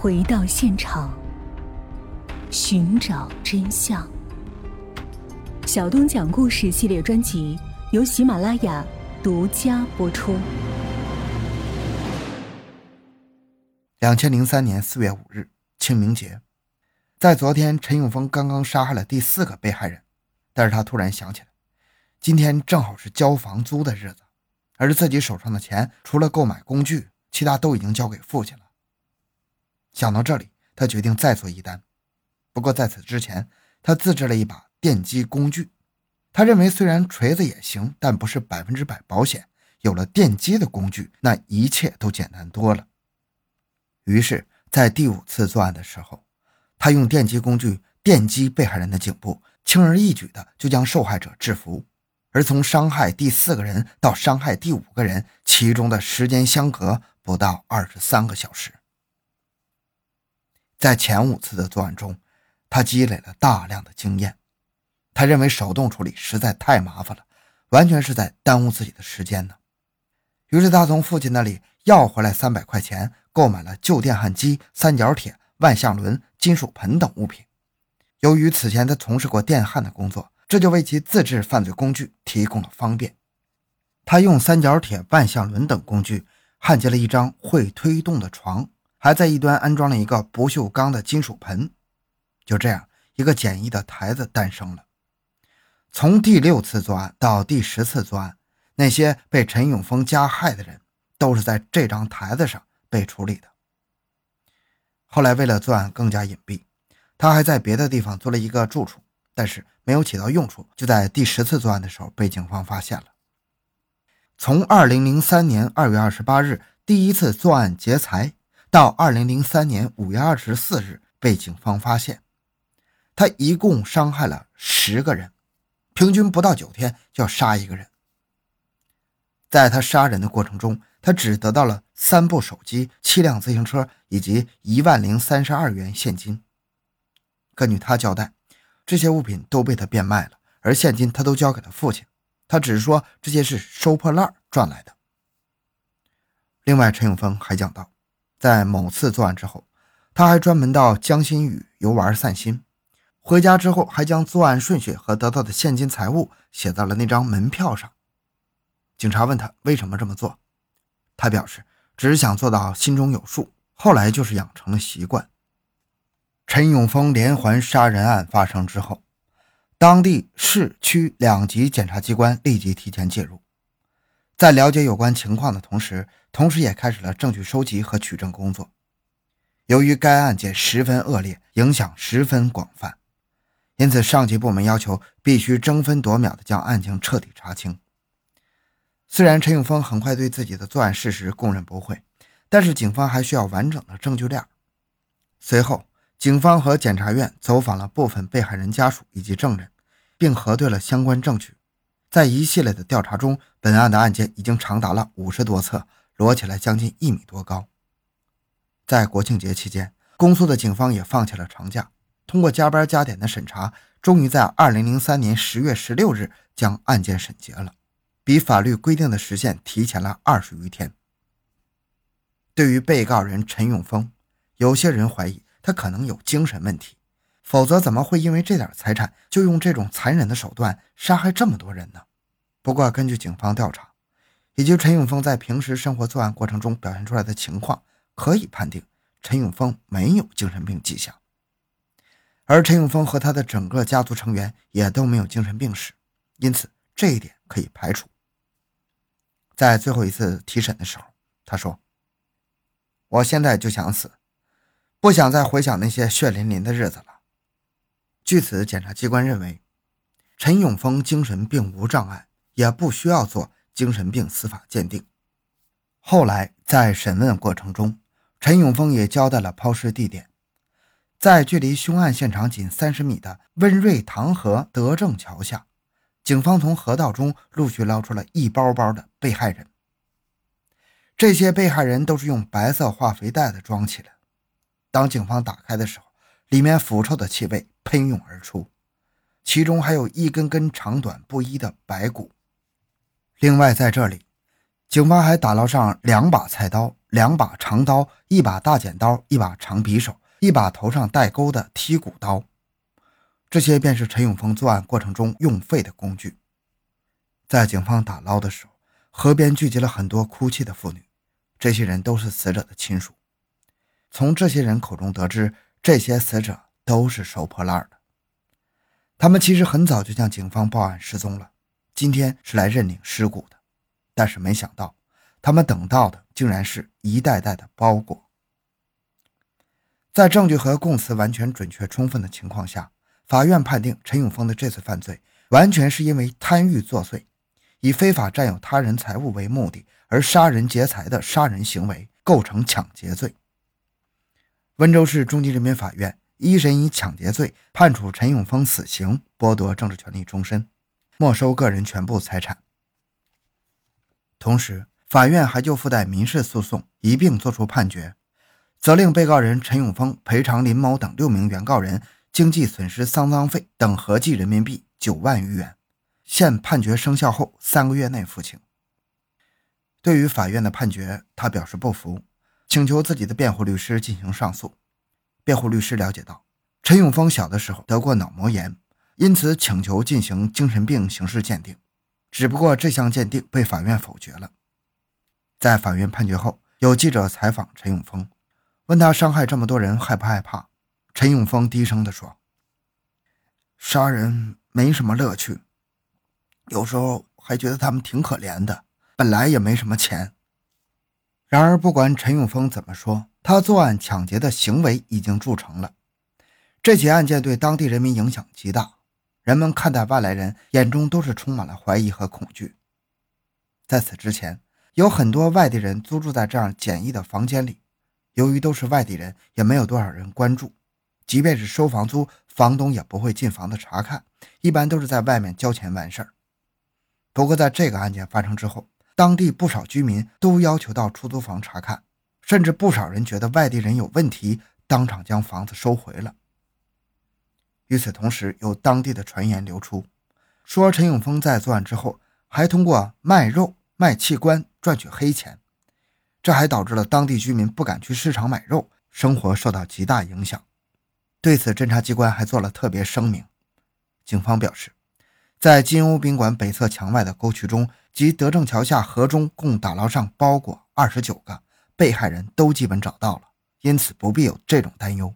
回到现场，寻找真相。小东讲故事系列专辑由喜马拉雅独家播出。两千零三年四月五日，清明节，在昨天，陈永峰刚刚杀害了第四个被害人，但是他突然想起来，今天正好是交房租的日子，而自己手上的钱除了购买工具，其他都已经交给父亲了。想到这里，他决定再做一单。不过在此之前，他自制了一把电击工具。他认为，虽然锤子也行，但不是百分之百保险。有了电击的工具，那一切都简单多了。于是，在第五次作案的时候，他用电击工具电击被害人的颈部，轻而易举的就将受害者制服。而从伤害第四个人到伤害第五个人，其中的时间相隔不到二十三个小时。在前五次的作案中，他积累了大量的经验。他认为手动处理实在太麻烦了，完全是在耽误自己的时间呢。于是他从父亲那里要回来三百块钱，购买了旧电焊机、三角铁、万向轮、金属盆等物品。由于此前他从事过电焊的工作，这就为其自制犯罪工具提供了方便。他用三角铁、万向轮等工具焊接了一张会推动的床。还在一端安装了一个不锈钢的金属盆，就这样，一个简易的台子诞生了。从第六次作案到第十次作案，那些被陈永峰加害的人都是在这张台子上被处理的。后来，为了作案更加隐蔽，他还在别的地方做了一个住处，但是没有起到用处。就在第十次作案的时候，被警方发现了。从二零零三年二月二十八日第一次作案劫财。到二零零三年五月二十四日被警方发现，他一共伤害了十个人，平均不到九天就要杀一个人。在他杀人的过程中，他只得到了三部手机、七辆自行车以及一万零三十二元现金。根据他交代，这些物品都被他变卖了，而现金他都交给了父亲。他只是说这些是收破烂赚来的。另外，陈永峰还讲到。在某次作案之后，他还专门到江心屿游玩散心。回家之后，还将作案顺序和得到的现金财物写在了那张门票上。警察问他为什么这么做，他表示只想做到心中有数。后来就是养成了习惯。陈永峰连环杀人案发生之后，当地市区两级检察机关立即提前介入。在了解有关情况的同时，同时也开始了证据收集和取证工作。由于该案件十分恶劣，影响十分广泛，因此上级部门要求必须争分夺秒地将案情彻底查清。虽然陈永峰很快对自己的作案事实供认不讳，但是警方还需要完整的证据链。随后，警方和检察院走访了部分被害人家属以及证人，并核对了相关证据。在一系列的调查中，本案的案件已经长达了五十多册，摞起来将近一米多高。在国庆节期间，公诉的警方也放弃了长假，通过加班加点的审查，终于在二零零三年十月十六日将案件审结了，比法律规定的时限提前了二十余天。对于被告人陈永峰，有些人怀疑他可能有精神问题。否则，怎么会因为这点财产就用这种残忍的手段杀害这么多人呢？不过，根据警方调查，以及陈永峰在平时生活作案过程中表现出来的情况，可以判定陈永峰没有精神病迹象。而陈永峰和他的整个家族成员也都没有精神病史，因此这一点可以排除。在最后一次提审的时候，他说：“我现在就想死，不想再回想那些血淋淋的日子了。”据此，检察机关认为，陈永峰精神并无障碍，也不需要做精神病司法鉴定。后来在审问过程中，陈永峰也交代了抛尸地点，在距离凶案现场仅三十米的温瑞塘河德政桥下，警方从河道中陆续捞出了一包包的被害人。这些被害人都是用白色化肥袋子装起来，当警方打开的时候，里面腐臭的气味。喷涌而出，其中还有一根根长短不一的白骨。另外，在这里，警方还打捞上两把菜刀、两把长刀、一把大剪刀、一把长匕首、一把头上带钩的剔骨刀，这些便是陈永峰作案过程中用废的工具。在警方打捞的时候，河边聚集了很多哭泣的妇女，这些人都是死者的亲属。从这些人口中得知，这些死者都是收破烂的。他们其实很早就向警方报案失踪了，今天是来认领尸骨的。但是没想到，他们等到的竟然是一袋袋的包裹。在证据和供词完全准确充分的情况下，法院判定陈永峰的这次犯罪完全是因为贪欲作祟，以非法占有他人财物为目的而杀人劫财的杀人行为，构成抢劫罪。温州市中级人民法院一审以抢劫罪判处陈永峰死刑，剥夺政治权利终身，没收个人全部财产。同时，法院还就附带民事诉讼一并作出判决，责令被告人陈永峰赔偿林某等六名原告人经济损失丧葬费等合计人民币九万余元，限判决生效后三个月内付清。对于法院的判决，他表示不服，请求自己的辩护律师进行上诉。辩护律师了解到，陈永峰小的时候得过脑膜炎，因此请求进行精神病刑事鉴定。只不过这项鉴定被法院否决了。在法院判决后，有记者采访陈永峰，问他伤害这么多人害不害怕？陈永峰低声地说：“杀人没什么乐趣，有时候还觉得他们挺可怜的，本来也没什么钱。”然而，不管陈永峰怎么说，他作案抢劫的行为已经铸成了。这起案件对当地人民影响极大。人们看待外来人，眼中都是充满了怀疑和恐惧。在此之前，有很多外地人租住在这样简易的房间里，由于都是外地人，也没有多少人关注。即便是收房租，房东也不会进房子查看，一般都是在外面交钱完事儿。不过，在这个案件发生之后，当地不少居民都要求到出租房查看，甚至不少人觉得外地人有问题，当场将房子收回了。与此同时，有当地的传言流出，说陈永峰在作案之后还通过卖肉、卖器官赚取黑钱，这还导致了当地居民不敢去市场买肉，生活受到极大影响。对此，侦查机关还做了特别声明。警方表示，在金屋宾馆北侧墙外的沟渠中及德政桥下河中，共打捞上包裹二十九个，被害人都基本找到了，因此不必有这种担忧。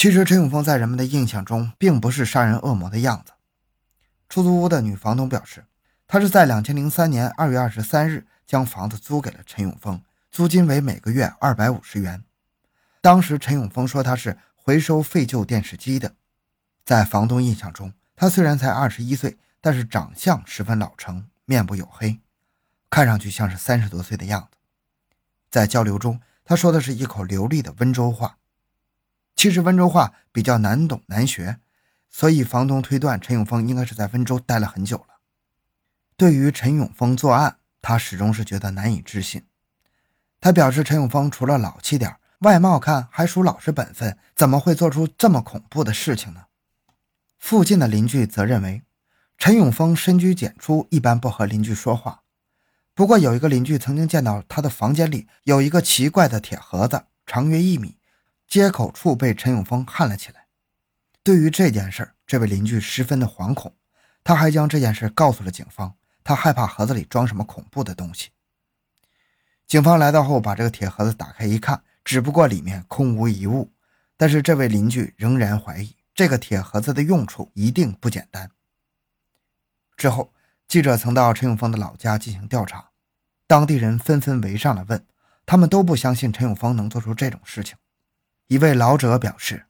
其实陈永峰在人们的印象中并不是杀人恶魔的样子。出租屋的女房东表示，她是在两千零三年二月二十三日将房子租给了陈永峰，租金为每个月二百五十元。当时陈永峰说他是回收废旧电视机的。在房东印象中，他虽然才二十一岁，但是长相十分老成，面部黝黑，看上去像是三十多岁的样子。在交流中，他说的是一口流利的温州话。其实温州话比较难懂难学，所以房东推断陈永峰应该是在温州待了很久了。对于陈永峰作案，他始终是觉得难以置信。他表示，陈永峰除了老气点，外貌看还属老实本分，怎么会做出这么恐怖的事情呢？附近的邻居则认为，陈永峰深居简出，一般不和邻居说话。不过有一个邻居曾经见到他的房间里有一个奇怪的铁盒子，长约一米。接口处被陈永峰焊了起来。对于这件事，这位邻居十分的惶恐，他还将这件事告诉了警方。他害怕盒子里装什么恐怖的东西。警方来到后，把这个铁盒子打开一看，只不过里面空无一物。但是这位邻居仍然怀疑这个铁盒子的用处一定不简单。之后，记者曾到陈永峰的老家进行调查，当地人纷纷围上来问，他们都不相信陈永峰能做出这种事情。一位老者表示：“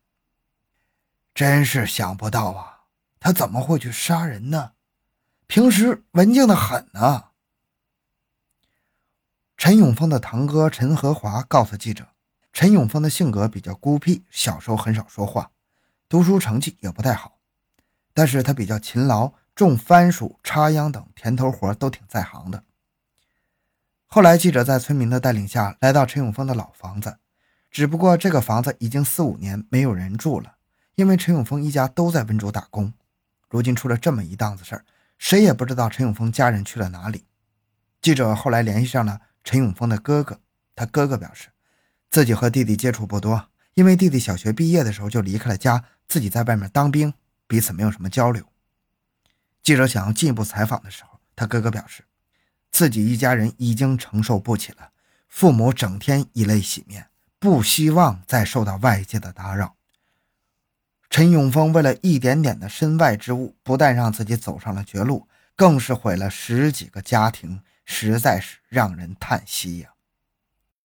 真是想不到啊，他怎么会去杀人呢？平时文静的很呢。”陈永峰的堂哥陈和华告诉记者：“陈永峰的性格比较孤僻，小时候很少说话，读书成绩也不太好，但是他比较勤劳，种番薯、插秧等田头活都挺在行的。”后来，记者在村民的带领下来到陈永峰的老房子。只不过这个房子已经四五年没有人住了，因为陈永峰一家都在温州打工。如今出了这么一档子事儿，谁也不知道陈永峰家人去了哪里。记者后来联系上了陈永峰的哥哥，他哥哥表示，自己和弟弟接触不多，因为弟弟小学毕业的时候就离开了家，自己在外面当兵，彼此没有什么交流。记者想要进一步采访的时候，他哥哥表示，自己一家人已经承受不起了，父母整天以泪洗面，不希望再受到外界的打扰。陈永峰为了一点点的身外之物，不但让自己走上了绝路，更是毁了十几个家庭。实在是让人叹息呀！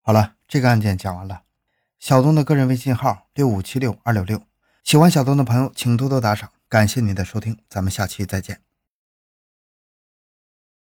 好了，这个案件讲完了。小东的个人微信号六五七六二六六，喜欢小东的朋友请多多打赏，感谢您的收听，咱们下期再见。